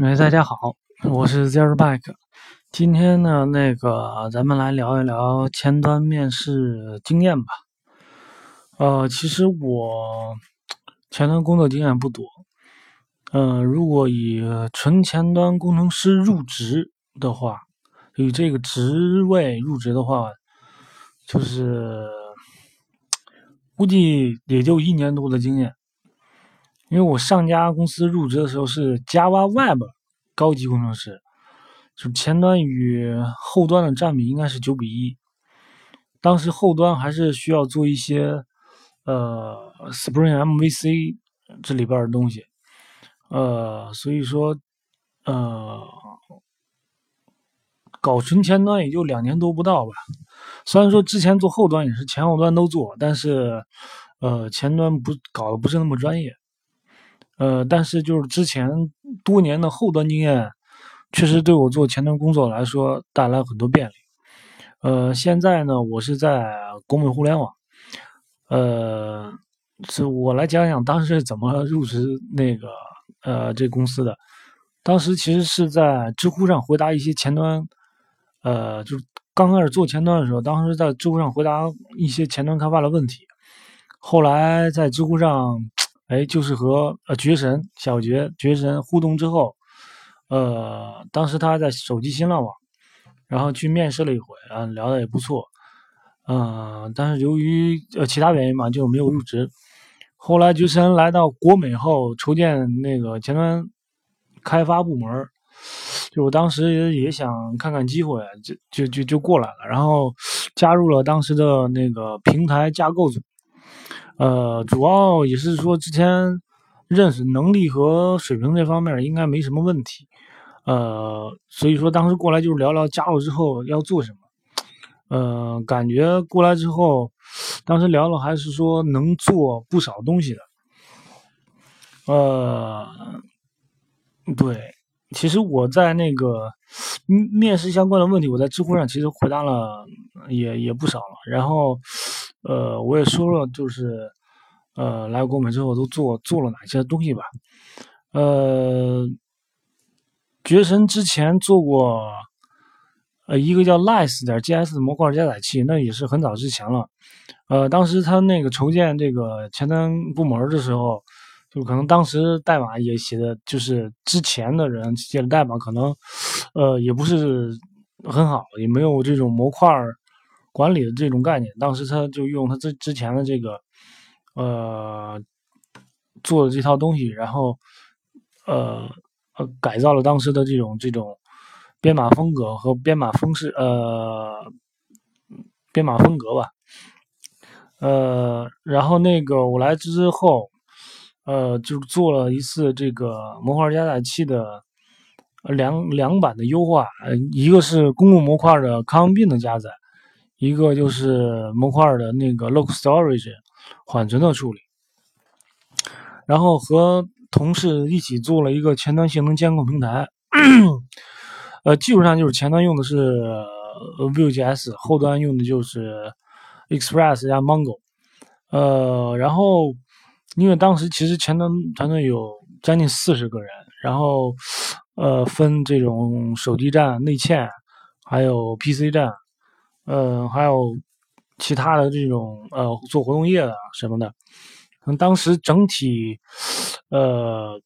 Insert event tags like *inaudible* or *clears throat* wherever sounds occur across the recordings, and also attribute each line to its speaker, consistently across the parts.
Speaker 1: 哎，大家好，我是 ZeroBack，。今天呢，那个咱们来聊一聊前端面试经验吧。呃，其实我前端工作经验不多。嗯，如果以纯前端工程师入职的话，以这个职位入职的话，就是估计也就一年多的经验。因为我上家公司入职的时候是 Java Web 高级工程师，就前端与后端的占比应该是九比一。当时后端还是需要做一些呃 Spring MVC 这里边的东西，呃，所以说呃搞纯前端也就两年多不到吧。虽然说之前做后端也是前后端都做，但是呃前端不搞的不是那么专业。呃，但是就是之前多年的后端经验，确实对我做前端工作来说带来很多便利。呃，现在呢，我是在国美互联网。呃，是我来讲讲当时是怎么入职那个呃这公司的。当时其实是在知乎上回答一些前端，呃，就刚开始做前端的时候，当时在知乎上回答一些前端开发的问题。后来在知乎上。哎，就是和呃绝神小绝绝神互动之后，呃，当时他在手机新浪网，然后去面试了一回，啊，聊的也不错，嗯，但是由于呃其他原因嘛，就没有入职。后来绝神来到国美后，筹建那个前端开发部门，就我当时也也想看看机会，就就就就过来了，然后加入了当时的那个平台架构组。呃，主要也是说之前认识能力和水平这方面应该没什么问题，呃，所以说当时过来就是聊聊加入之后要做什么，呃，感觉过来之后，当时聊了还是说能做不少东西的，呃，对，其实我在那个面试相关的问题，我在知乎上其实回答了也也不少了，然后。呃，我也说了，就是，呃，来过国美之后都做做了哪些东西吧。呃，绝神之前做过，呃，一个叫 Lice 点 JS 模块加载器，那也是很早之前了。呃，当时他那个筹建这个前端部门的时候，就可能当时代码也写的，就是之前的人写的代码可能，呃，也不是很好，也没有这种模块。管理的这种概念，当时他就用他之之前的这个，呃，做的这套东西，然后，呃呃，改造了当时的这种这种编码风格和编码方式，呃，编码风格吧，呃，然后那个我来之后，呃，就做了一次这个模块加载器的两两版的优化，一个是公共模块的康并的加载。一个就是模块的那个 local storage 缓存的处理，然后和同事一起做了一个前端性能监控平台。呃，技术上就是前端用的是 Vue.js，后端用的就是 Express 加 Mongo。呃，然后因为当时其实前端团队有将近四十个人，然后呃分这种手机站、内嵌，还有 PC 站。呃，还有其他的这种呃做活动页的什么的，可能当时整体呃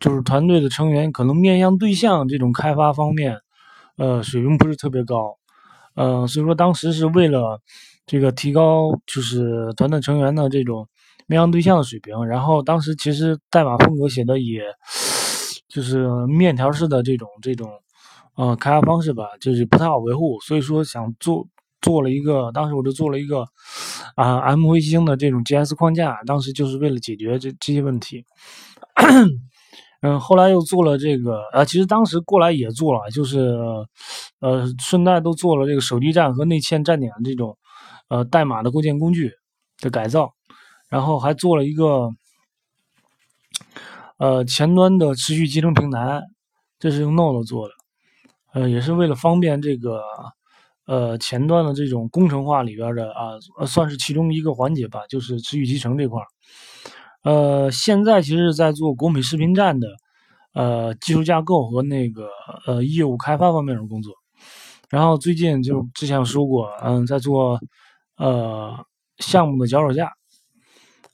Speaker 1: 就是团队的成员可能面向对象这种开发方面，呃水平不是特别高，呃所以说当时是为了这个提高就是团队成员的这种面向对象的水平，然后当时其实代码风格写的也就是面条式的这种这种。呃，开发方式吧，就是不太好维护，所以说想做做了一个，当时我就做了一个啊 M V 星的这种 G S 框架，当时就是为了解决这这些问题。嗯，后来又做了这个，啊，其实当时过来也做了，就是呃，顺带都做了这个手机站和内嵌站点这种呃代码的构建工具的改造，然后还做了一个呃前端的持续集成平台，这是用 Node 做的。呃，也是为了方便这个，呃，前端的这种工程化里边的啊，算是其中一个环节吧，就是持续集成这块儿。呃，现在其实在做国美视频站的，呃技术架构和那个呃业务开发方面的工作。然后最近就之前说过，嗯，在做呃项目的脚手架。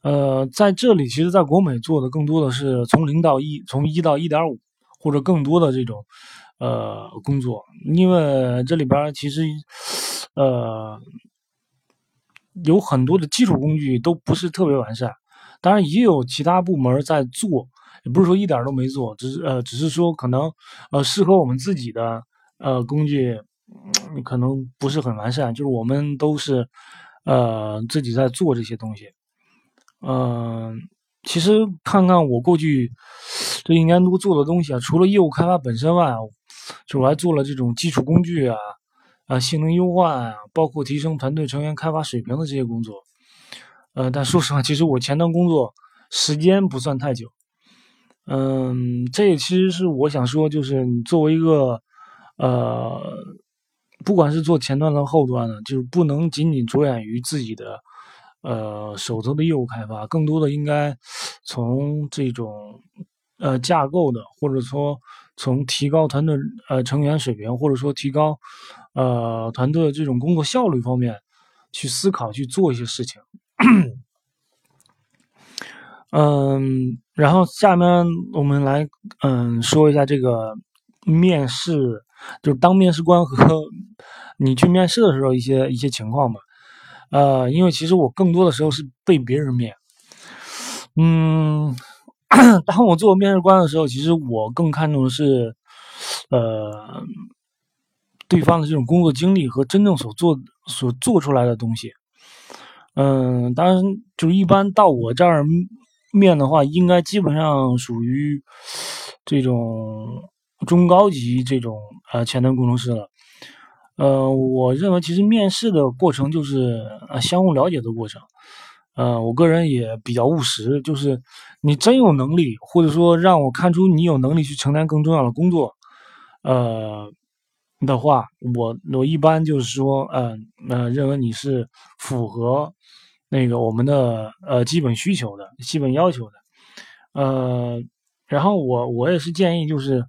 Speaker 1: 呃，在这里，其实，在国美做的更多的是从零到一，从一到一点五，或者更多的这种呃工作，因为这里边其实呃有很多的基础工具都不是特别完善，当然也有其他部门在做，也不是说一点都没做，只是呃只是说可能呃适合我们自己的呃工具可能不是很完善，就是我们都是呃自己在做这些东西。嗯，其实看看我过去这一年多做的东西啊，除了业务开发本身外，就我还做了这种基础工具啊、啊性能优化啊，包括提升团队成员开发水平的这些工作。呃，但说实话，其实我前端工作时间不算太久。嗯，这也其实是我想说，就是你作为一个呃，不管是做前端的后端的，就是不能仅仅着眼于自己的。呃，手头的业务开发，更多的应该从这种呃架构的，或者说从提高团队呃成员水平，或者说提高呃团队的这种工作效率方面去思考去做一些事情。嗯，然后下面我们来嗯说一下这个面试，就是当面试官和你去面试的时候一些一些情况吧。呃，因为其实我更多的时候是被别人面，嗯，*clears throat* 当我做面试官的时候，其实我更看重的是，呃，对方的这种工作经历和真正所做所做出来的东西。嗯，当然，就是一般到我这儿面的话，应该基本上属于这种中高级这种呃前端工程师了。呃，我认为其实面试的过程就是呃相互了解的过程。呃，我个人也比较务实，就是你真有能力，或者说让我看出你有能力去承担更重要的工作，呃的话，我我一般就是说，呃呃，认为你是符合那个我们的呃基本需求的基本要求的。呃，然后我我也是建议，就是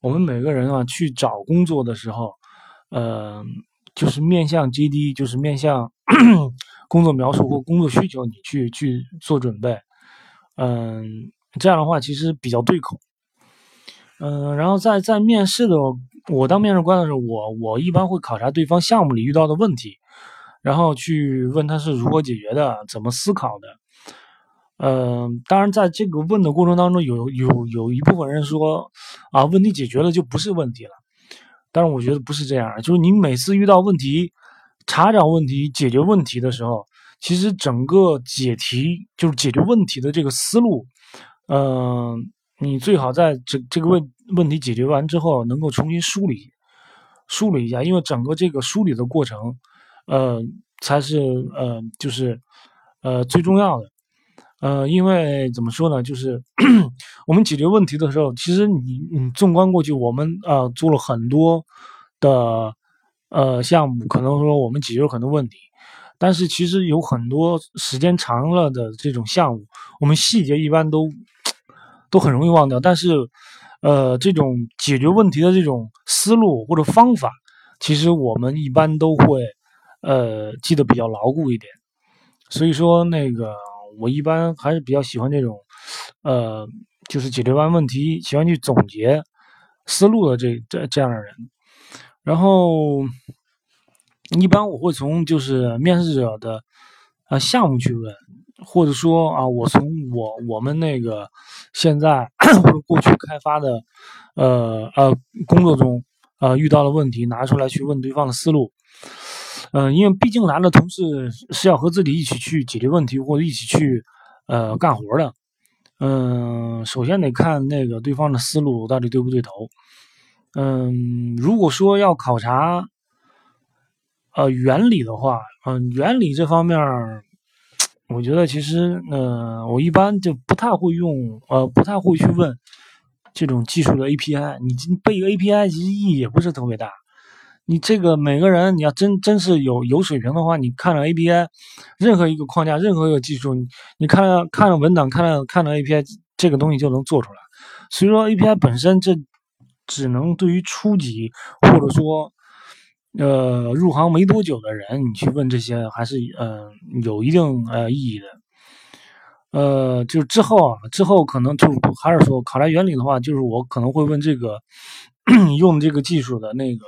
Speaker 1: 我们每个人啊去找工作的时候。呃，就是面向 JD，就是面向工作描述或工作需求，你去去做准备。嗯，这样的话其实比较对口。嗯，然后在在面试的我当面试官的时候，我我一般会考察对方项目里遇到的问题，然后去问他是如何解决的，怎么思考的。嗯，当然在这个问的过程当中，有有有一部分人说啊，问题解决了就不是问题了。但是我觉得不是这样，就是你每次遇到问题、查找问题、解决问题的时候，其实整个解题就是解决问题的这个思路，嗯，你最好在这这个问问题解决完之后，能够重新梳理梳理一下，因为整个这个梳理的过程，呃，才是呃，就是呃最重要的。呃，因为怎么说呢，就是 *coughs* 我们解决问题的时候，其实你你纵观过去，我们啊做了很多的呃项目，可能说我们解决很多问题，但是其实有很多时间长了的这种项目，我们细节一般都都很容易忘掉，但是呃这种解决问题的这种思路或者方法，其实我们一般都会呃记得比较牢固一点，所以说那个。我一般还是比较喜欢这种，呃，就是解决完问题，喜欢去总结思路的这这这样的人。然后，一般我会从就是面试者的啊项目去问，或者说啊，我从我我们那个现在或者过去开发的呃呃工作中呃遇到的问题拿出来去问对方的思路。嗯，因为毕竟来的同事是要和自己一起去解决问题或者一起去呃干活的。嗯，首先得看那个对方的思路到底对不对头。嗯，如果说要考察呃原理的话，嗯，原理这方面，我觉得其实呃我一般就不太会用呃不太会去问这种技术的 API。你背个 API 其实意义也不是特别大。你这个每个人，你要真真是有有水平的话，你看了 API，任何一个框架，任何一个技术，你你看了看了文档，看了看了 API，这个东西就能做出来。所以说 API 本身这只能对于初级或者说呃入行没多久的人，你去问这些还是呃有一定呃意义的。呃，就是之后啊，之后可能就还是说考察原理的话，就是我可能会问这个 *clears throat* 用这个技术的那个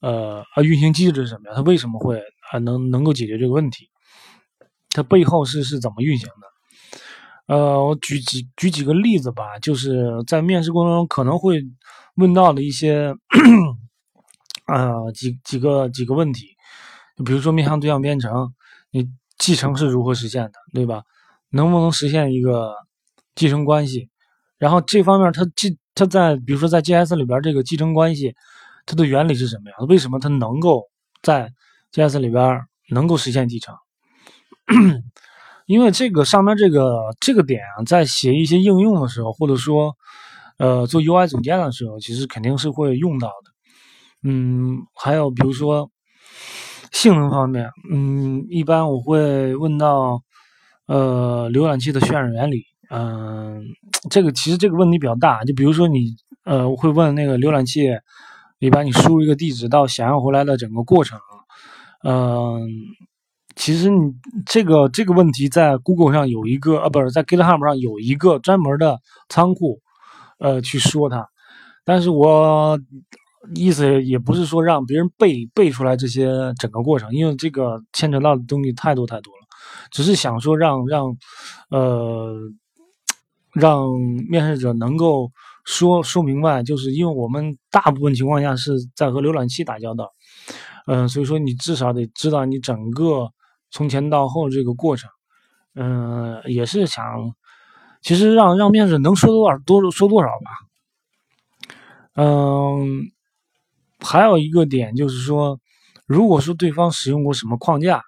Speaker 1: 呃啊运行机制是什么呀？它为什么会啊能能够解决这个问题？它背后是是怎么运行的？呃，我举几举几个例子吧，就是在面试过程中可能会问到了一些呃 *clears throat* 几几个几个问题，比如说面向对象编程，你继承是如何实现的，对吧？能不能实现一个继承关系？然后这方面它继它在比如说在 GS 里边这个继承关系，它的原理是什么呀？为什么它能够在 GS 里边能够实现继承？因为这个上面这个这个点啊，在写一些应用的时候，或者说呃做 UI 总监的时候，其实肯定是会用到的。嗯，还有比如说性能方面，嗯，一般我会问到。呃，浏览器的渲染原理，嗯，这个其实这个问题比较大。就比如说你，呃，我会问那个浏览器里边你输入一个地址到想要回来的整个过程，嗯，其实你这个这个问题在 Google 上有一个，呃，不是在 GitHub 上有一个专门的仓库，呃，去说它。但是我意思也不是说让别人背背出来这些整个过程，因为这个牵扯到的东西太多太多了。只是想说让让，呃，让面试者能够说说明白，就是因为我们大部分情况下是在和浏览器打交道，嗯，所以说你至少得知道你整个从前到后这个过程，嗯，也是想，其实让让面试能说多少多说多少吧，嗯，还有一个点就是说，如果说对方使用过什么框架。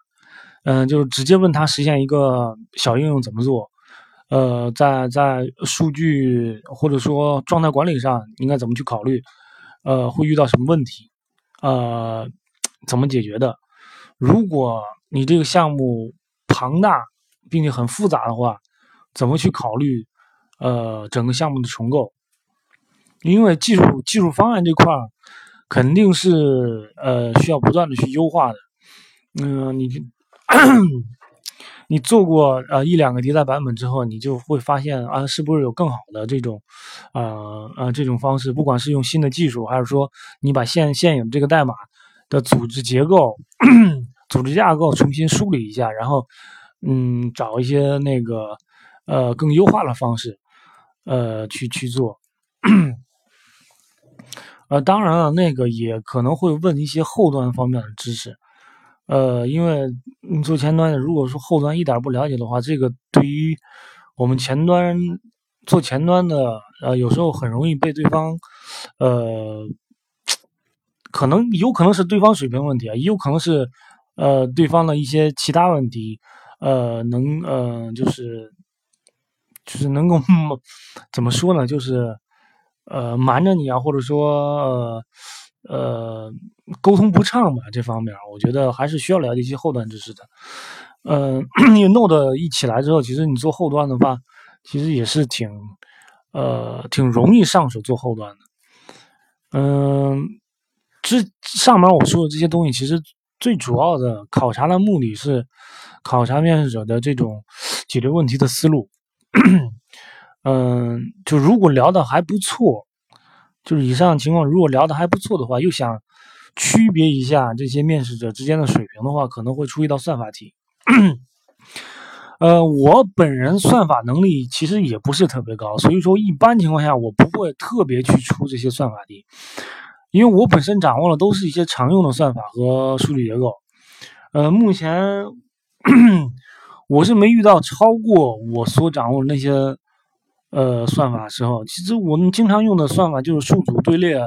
Speaker 1: 嗯，就是直接问他实现一个小应用怎么做，呃，在在数据或者说状态管理上应该怎么去考虑，呃，会遇到什么问题，呃，怎么解决的？如果你这个项目庞大并且很复杂的话，怎么去考虑？呃，整个项目的重构，因为技术技术方案这块肯定是呃需要不断的去优化的。嗯，你。你做过呃一两个迭代版本之后，你就会发现啊，是不是有更好的这种，呃呃这种方式？不管是用新的技术，还是说你把现现有这个代码的组织结构、*coughs* 组织架构重新梳理一下，然后嗯找一些那个呃更优化的方式，呃去去做。呃，当然了，那个也可能会问一些后端方面的知识。呃，因为你做前端的，如果说后端一点不了解的话，这个对于我们前端做前端的，呃，有时候很容易被对方，呃，可能有可能是对方水平问题啊，也有可能是呃对方的一些其他问题，呃，能呃就是就是能够怎么说呢？就是呃瞒着你啊，或者说呃。沟通不畅吧，这方面我觉得还是需要了解一些后端知识的。嗯，你 Node 一起来之后，其实你做后端的话，其实也是挺呃挺容易上手做后端的。嗯，这上面我说的这些东西，其实最主要的考察的目的是考察面试者的这种解决问题的思路。*clears throat* 嗯，就如果聊的还不错，就是以上情况，如果聊的还不错的话，又想。区别一下这些面试者之间的水平的话，可能会出一道算法题。呃，我本人算法能力其实也不是特别高，所以说一般情况下我不会特别去出这些算法题，因为我本身掌握的都是一些常用的算法和数据结构。呃，目前我是没遇到超过我所掌握的那些呃算法时候。其实我们经常用的算法就是数组、队列、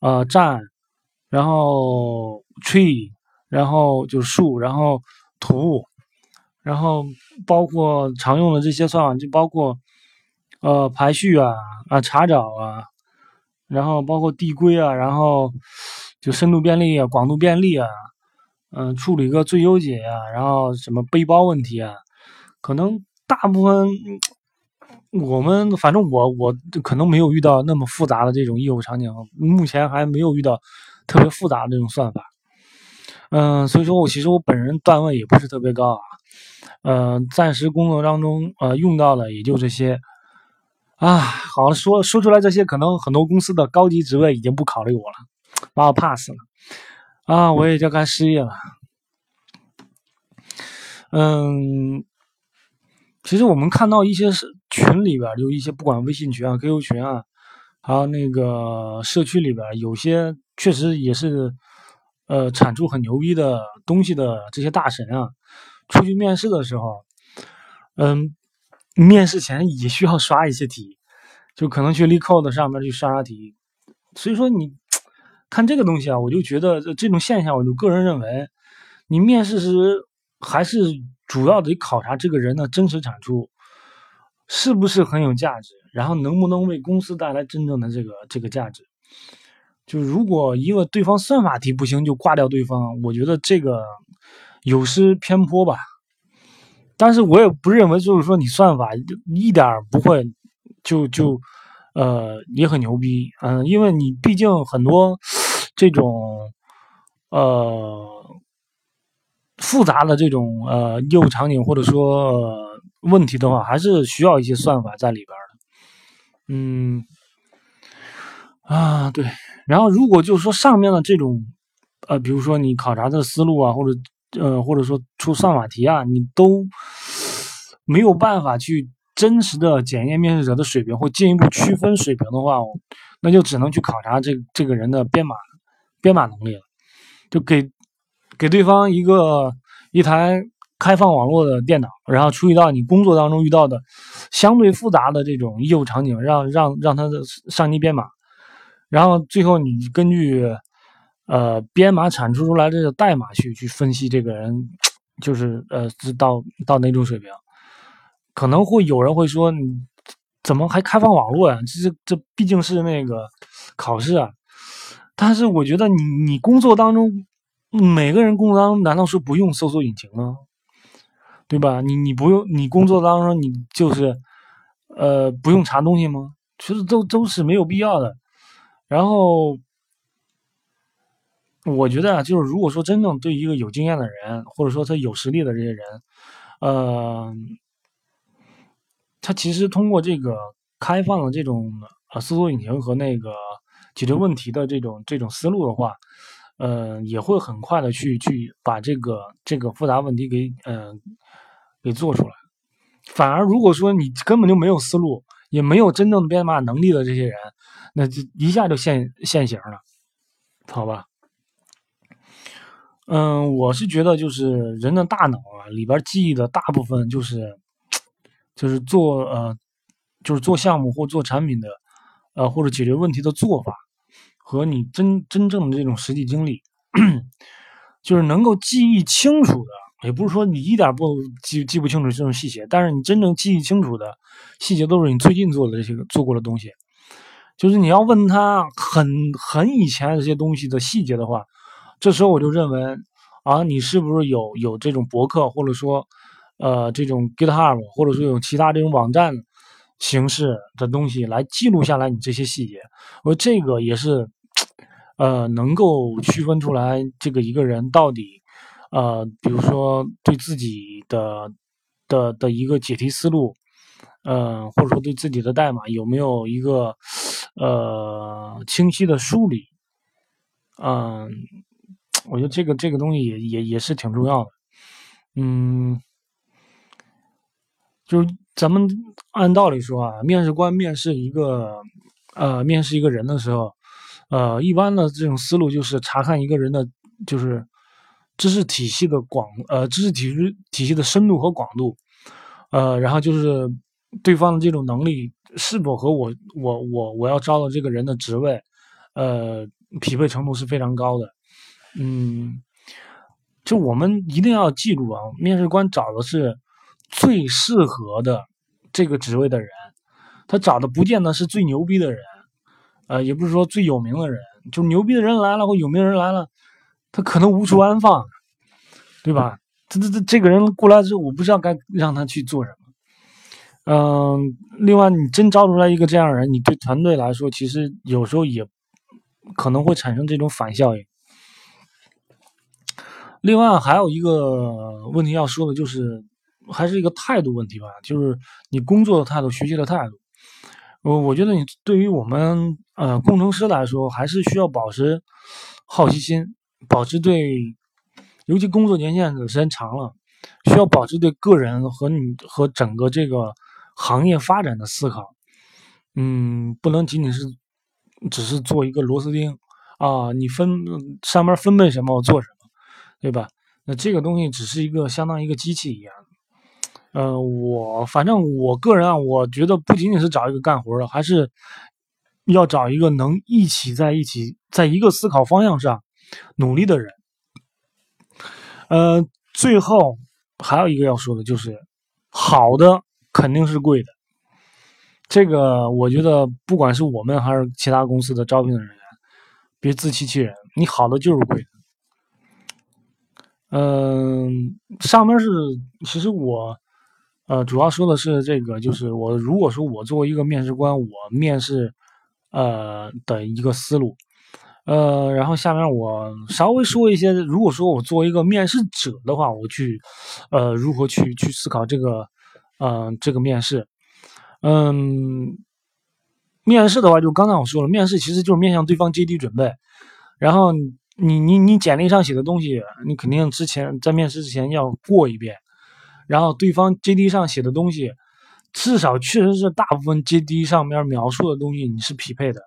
Speaker 1: 呃站。然后 tree，然后就是树，然后图，然后包括常用的这些算法，就包括呃排序啊啊查找啊，然后包括递归啊，然后就深度便利啊广度便利啊，嗯处理个最优解啊，然后什么背包问题啊，可能大部分我们反正我我可能没有遇到那么复杂的这种业务场景，目前还没有遇到特别复杂的这种算法。嗯，所以说我其实我本人段位也不是特别高啊。呃，暂时工作当中呃用到的也就这些。啊，好了，说说出来这些，可能很多公司的高级职位已经不考虑我了，把我 pass 了。啊，我也就该失业了。嗯。其实我们看到一些是群里边，就一些不管微信群啊、QQ 群啊，还有那个社区里边，有些确实也是，呃，产出很牛逼的东西的这些大神啊，出去面试的时候，嗯，面试前也需要刷一些题，就可能去 LeetCode 上面去刷刷题。所以说你看这个东西啊，我就觉得这种现象，我就个人认为，你面试时还是。主要得考察这个人的真实产出是不是很有价值，然后能不能为公司带来真正的这个这个价值。就如果一个对方算法题不行就挂掉对方，我觉得这个有失偏颇吧。但是我也不认为就是说你算法一点不会就就呃也很牛逼，嗯，因为你毕竟很多这种呃。复杂的这种呃业务场景或者说问题的话，还是需要一些算法在里边的。嗯，啊对，然后如果就是说上面的这种呃，比如说你考察的思路啊，或者呃或者说出算法题啊，你都没有办法去真实的检验面试者的水平或进一步区分水平的话，那就只能去考察这这个人的编码编码能力了，就给。给对方一个一台开放网络的电脑，然后处理到你工作当中遇到的相对复杂的这种业务场景，让让让他的上级编码，然后最后你根据呃编码产出出来这个代码去去分析这个人，就是呃到到哪种水平，可能会有人会说你怎么还开放网络呀？这这这毕竟是那个考试啊，但是我觉得你你工作当中。每个人工作当中难道是不用搜索引擎吗？对吧？你你不用，你工作当中你就是，呃，不用查东西吗？其实都都是没有必要的。然后，我觉得啊，就是如果说真正对一个有经验的人，或者说他有实力的这些人，呃，他其实通过这个开放的这种呃搜索引擎和那个解决问题的这种这种思路的话。呃，也会很快的去去把这个这个复杂问题给嗯给做出来。反而如果说你根本就没有思路，也没有真正的编码能力的这些人，那就一下就现现形了，好吧？嗯，我是觉得就是人的大脑啊里边记忆的大部分就是就是做呃就是做项目或做产品的呃或者解决问题的做法。和你真真正的这种实际经历，*clears throat* 就是能够记忆清楚的，也不是说你一点不记记不清楚这种细节，但是你真正记忆清楚的细节都是你最近做的这些做过的东西。就是你要问他很很以前这些东西的细节的话，这时候我就认为啊，你是不是有有这种博客，或者说呃这种 GitHub，或者说有其他这种网站形式的东西来记录下来你这些细节。我这个也是。呃，能够区分出来这个一个人到底，呃，比如说对自己的的的一个解题思路，呃，或者说对自己的代码有没有一个呃清晰的梳理，嗯，我觉得这个这个东西也也也是挺重要的，嗯，就是咱们按道理说啊，面试官面试一个呃面试一个人的时候。呃，一般的这种思路就是查看一个人的，就是知识体系的广，呃，知识体系体系的深度和广度，呃，然后就是对方的这种能力是否和我我我我要招的这个人的职位，呃，匹配程度是非常高的。嗯，就我们一定要记住啊，面试官找的是最适合的这个职位的人，他找的不见得是最牛逼的人。呃，也不是说最有名的人，就牛逼的人来了或有名人来了，他可能无处安放，对吧？这这这这个人过来之后，我不知道该让他去做什么。嗯，另外，你真招出来一个这样的人，你对团队来说，其实有时候也可能会产生这种反效应。另外，还有一个问题要说的，就是还是一个态度问题吧，就是你工作的态度、学习的态度。我我觉得，你对于我们呃工程师来说，还是需要保持好奇心，保持对，尤其工作年限的时间长了，需要保持对个人和你和整个这个。行业发展的思考，嗯，不能仅仅是只是做一个螺丝钉啊，你分上面分配什么我做什么，对吧？那这个东西只是一个相当于一个机器一样。呃，我反正我个人啊，我觉得不仅仅是找一个干活的，还是要找一个能一起在一起，在一个思考方向上努力的人。呃，最后还有一个要说的就是好的。肯定是贵的，这个我觉得不管是我们还是其他公司的招聘人员，别自欺欺人，你好的就是贵的。嗯，上面是其实我呃主要说的是这个，就是我如果说我作为一个面试官，我面试呃的一个思路，呃，然后下面我稍微说一些，如果说我作为一个面试者的话，我去呃如何去去思考这个。嗯，这个面试，嗯，面试的话，就刚才我说了，面试其实就是面向对方阶梯准备。然后你你你简历上写的东西，你肯定之前在面试之前要过一遍。然后对方 JD 上写的东西，至少确实是大部分 JD 上面描述的东西你是匹配的。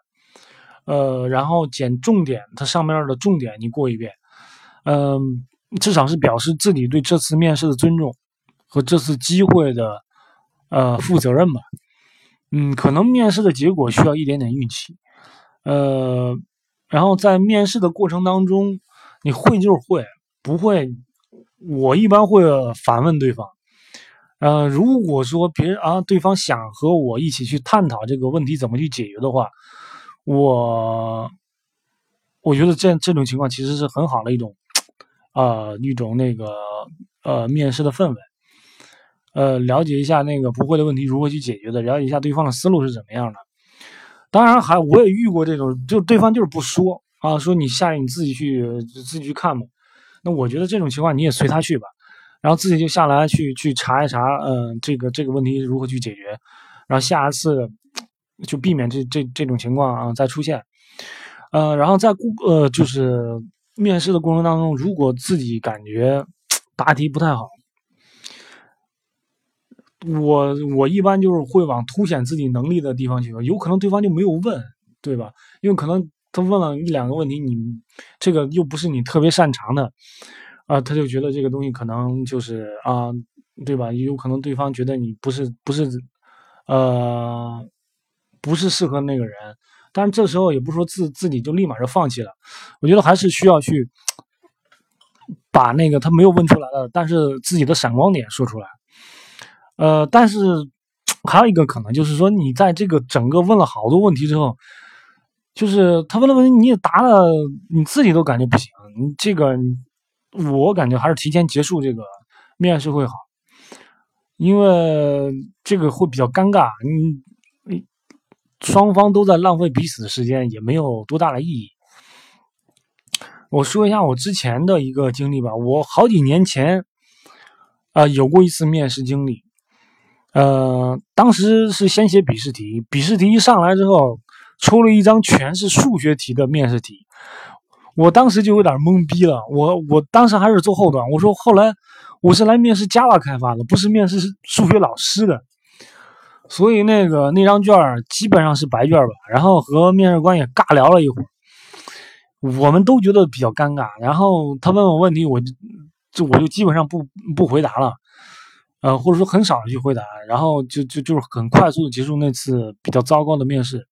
Speaker 1: 呃，然后捡重点，它上面的重点你过一遍。嗯，至少是表示自己对这次面试的尊重。和这次机会的呃负责任吧，嗯，可能面试的结果需要一点点运气，呃，然后在面试的过程当中，你会就是会，不会，我一般会反问对方，呃，如果说别人啊，对方想和我一起去探讨这个问题怎么去解决的话，我我觉得这这种情况其实是很好的一种啊一种那个呃面试的氛围。呃，了解一下那个不会的问题如何去解决的，了解一下对方的思路是怎么样的。当然，还我也遇过这种，就对方就是不说啊，说你下去你自己去自己去看吧。那我觉得这种情况你也随他去吧，然后自己就下来去去查一查，嗯，这个这个问题如何去解决，然后下一次就避免这这这种情况啊再出现。呃，然后在顾呃就是面试的过程当中，如果自己感觉答题不太好。我我一般就是会往凸显自己能力的地方去，有可能对方就没有问，对吧？因为可能他问了一两个问题，你这个又不是你特别擅长的，啊，他就觉得这个东西可能就是啊，对吧？有可能对方觉得你不是不是，呃，不是适合那个人，但是这时候也不说自自己就立马就放弃了，我觉得还是需要去把那个他没有问出来的，但是自己的闪光点说出来。呃，但是 *tsk* 还有一个可能，就是说你在这个整个问了好多问题之后，就是他问的问题你也答了，你自己都感觉不行。你这个，我感觉还是提前结束这个面试会好，因为这个会比较尴尬，你你双方都在浪费彼此的时间，也没有多大的意义。我说一下我之前的一个经历吧，我好几年前啊有过一次面试经历。呃，当时是先写笔试题，笔试题一上来之后，抽了一张全是数学题的面试题，我当时就有点懵逼了。我我当时还是做后端，我说后来我是来面试 Java 开发的，不是面试数学老师的，所以那个那张卷基本上是白卷吧。然后和面试官也尬聊了一会儿，我们都觉得比较尴尬。然后他问我问题，我就就我就基本上不不回答了。呃，或者说很少去回答，然后就就就是很快速的结束那次比较糟糕的面试。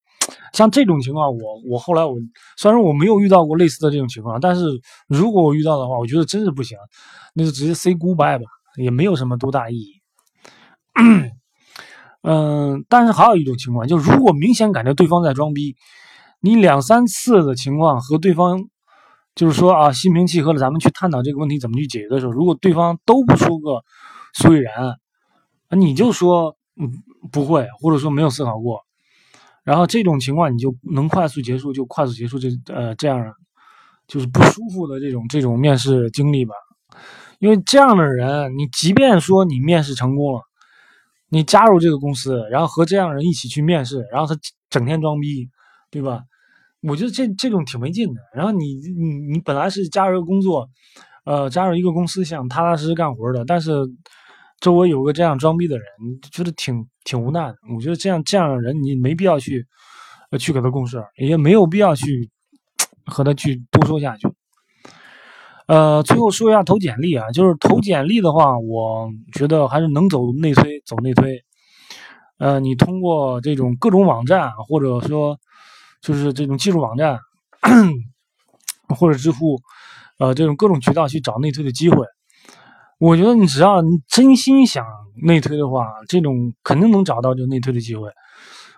Speaker 1: 像这种情况，我我后来我虽然我没有遇到过类似的这种情况，但是如果我遇到的话，我觉得真是不行，那就直接 say goodbye 吧，也没有什么多大意义。嗯，但是还有一种情况，就如果明显感觉对方在装逼，你两三次的情况和对方就是说啊心平气和的，咱们去探讨这个问题怎么去解决的时候，如果对方都不说个。所以然，你就说嗯不会，或者说没有思考过，然后这种情况你就能快速结束，就快速结束这呃这样就是不舒服的这种这种面试经历吧。因为这样的人，你即便说你面试成功了，你加入这个公司，然后和这样人一起去面试，然后他整天装逼，对吧？我觉得这这种挺没劲的。然后你你你本来是加入工作，呃，加入一个公司想踏踏实实干活的，但是周围有个这样装逼的人，觉得挺挺无奈的。我觉得这样这样的人，你没必要去去给他共事，也没有必要去 *tsk* 和他去多说下去。呃，最后说一下投简历啊，就是投简历的话，我觉得还是能走内推，走内推。呃，你通过这种各种网站，或者说。就是这种技术网站，*clears throat* 或者知乎，呃，这种各种渠道去找内推的机会。我觉得你只要你真心想内推的话，这种肯定能找到就内推的机会。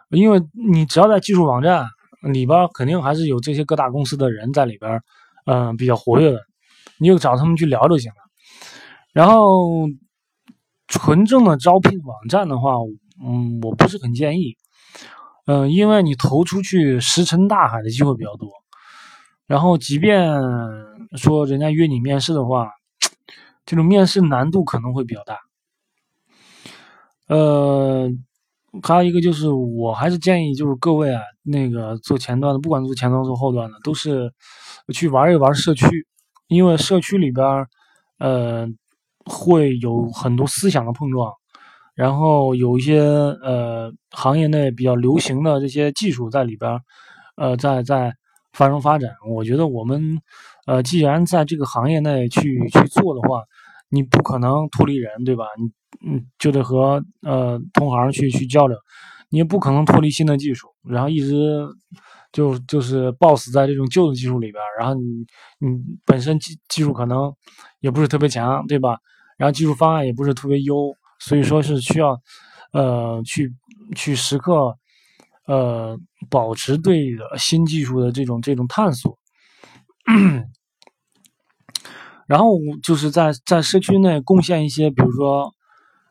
Speaker 1: 因为你只要在技术网站里边，肯定还是有这些各大公司的人在里边，嗯，比较活跃的，你就找他们去聊就行了。然后，纯正的招聘网站的话，嗯，我不是很建议。嗯，因为你投出去石沉大海的机会比较多，然后即便说人家约你面试的话，这种面试难度可能会比较大。呃，还有一个就是，我还是建议就是各位啊，那个做前端的，不管做前端做后端的，都是去玩一玩社区，因为社区里边呃，会有很多思想的碰撞。然后有一些呃行业内比较流行的这些技术在里边，呃，在在发生发展。我觉得我们呃，既然在这个行业内去去做的话，你不可能脱离人，对吧？你嗯，就得和呃同行去去交流，你也不可能脱离新的技术，然后一直就就是抱死在这种旧的技术里边。然后你你本身技技术可能也不是特别强，对吧？然后技术方案也不是特别优。所以说是需要，呃，去去时刻，呃，保持对新技术的这种这种探索，*clears throat* 然后就是在在社区内贡献一些，比如说，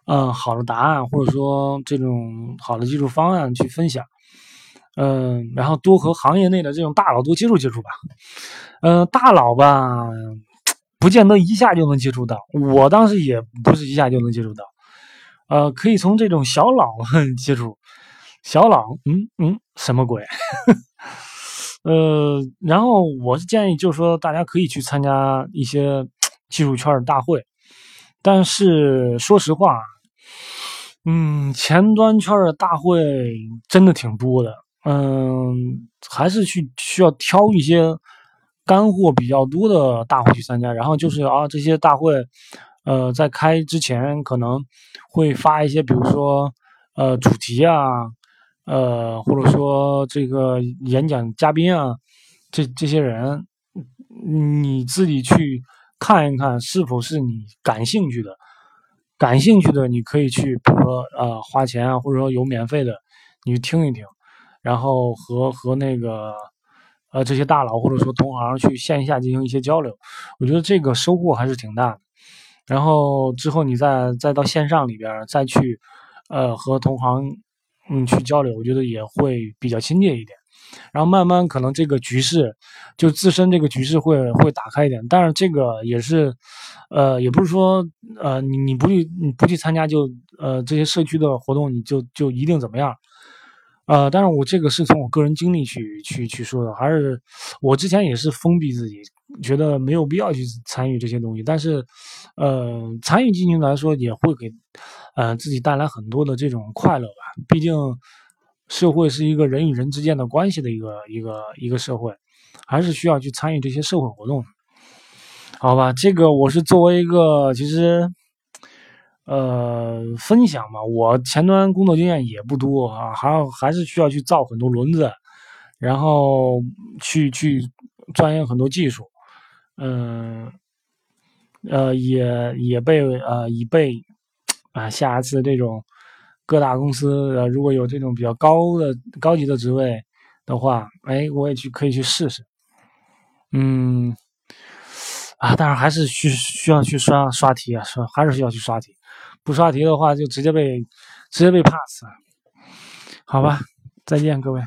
Speaker 1: 嗯，好的答案，或者说这种好的技术方案去分享，嗯，然后多和行业内的这种大佬多接触接触吧，嗯，大佬吧，不见得一下就能接触到，我当时也不是一下就能接触到。呃，可以从这种小佬 *laughs* 接触，小佬，嗯嗯，什么鬼？呃，然后我是建议，就是说大家可以去参加一些技术圈的大会，但是说实话，嗯，前端圈的大会真的挺多的，嗯，还是去需要挑一些干货比较多的大会去参加，然后就是啊，这些大会。呃，在开之前可能会发一些，比如说呃主题啊，呃或者说这个演讲嘉宾啊，这这些人你自己去看一看是否是你感兴趣的，感兴趣的你可以去，比如说呃花钱啊，或者说有免费的，你去听一听，然后和和那个呃这些大佬或者说同行去线下进行一些交流，我觉得这个收获还是挺大的。然后之后你再再到线上里边再去，呃和同行嗯去交流，我觉得也会比较亲切一点。然后慢慢可能这个局势就自身这个局势会会打开一点。但是这个也是，呃也不是说呃你你不去你不去参加就呃这些社区的活动你就就一定怎么样。呃，但是我这个是从我个人经历去去去说的，还是我之前也是封闭自己，觉得没有必要去参与这些东西。但是，呃，参与进去来说，也会给呃自己带来很多的这种快乐吧。毕竟，社会是一个人与人之间的关系的一个一个一个社会，还是需要去参与这些社会活动。好吧，这个我是作为一个其实。呃，分享嘛，我前端工作经验也不多啊，还要还是需要去造很多轮子，然后去去钻研很多技术，嗯，呃，也也被呃以被啊下一次这种各大公司呃如果有这种比较高的高级的职位的话，哎，我也去可以去试试，嗯，啊，但是还是需需要去刷刷题啊，刷还是需要去刷题。不刷题的话，就直接被直接被 pass。好吧，再见各位。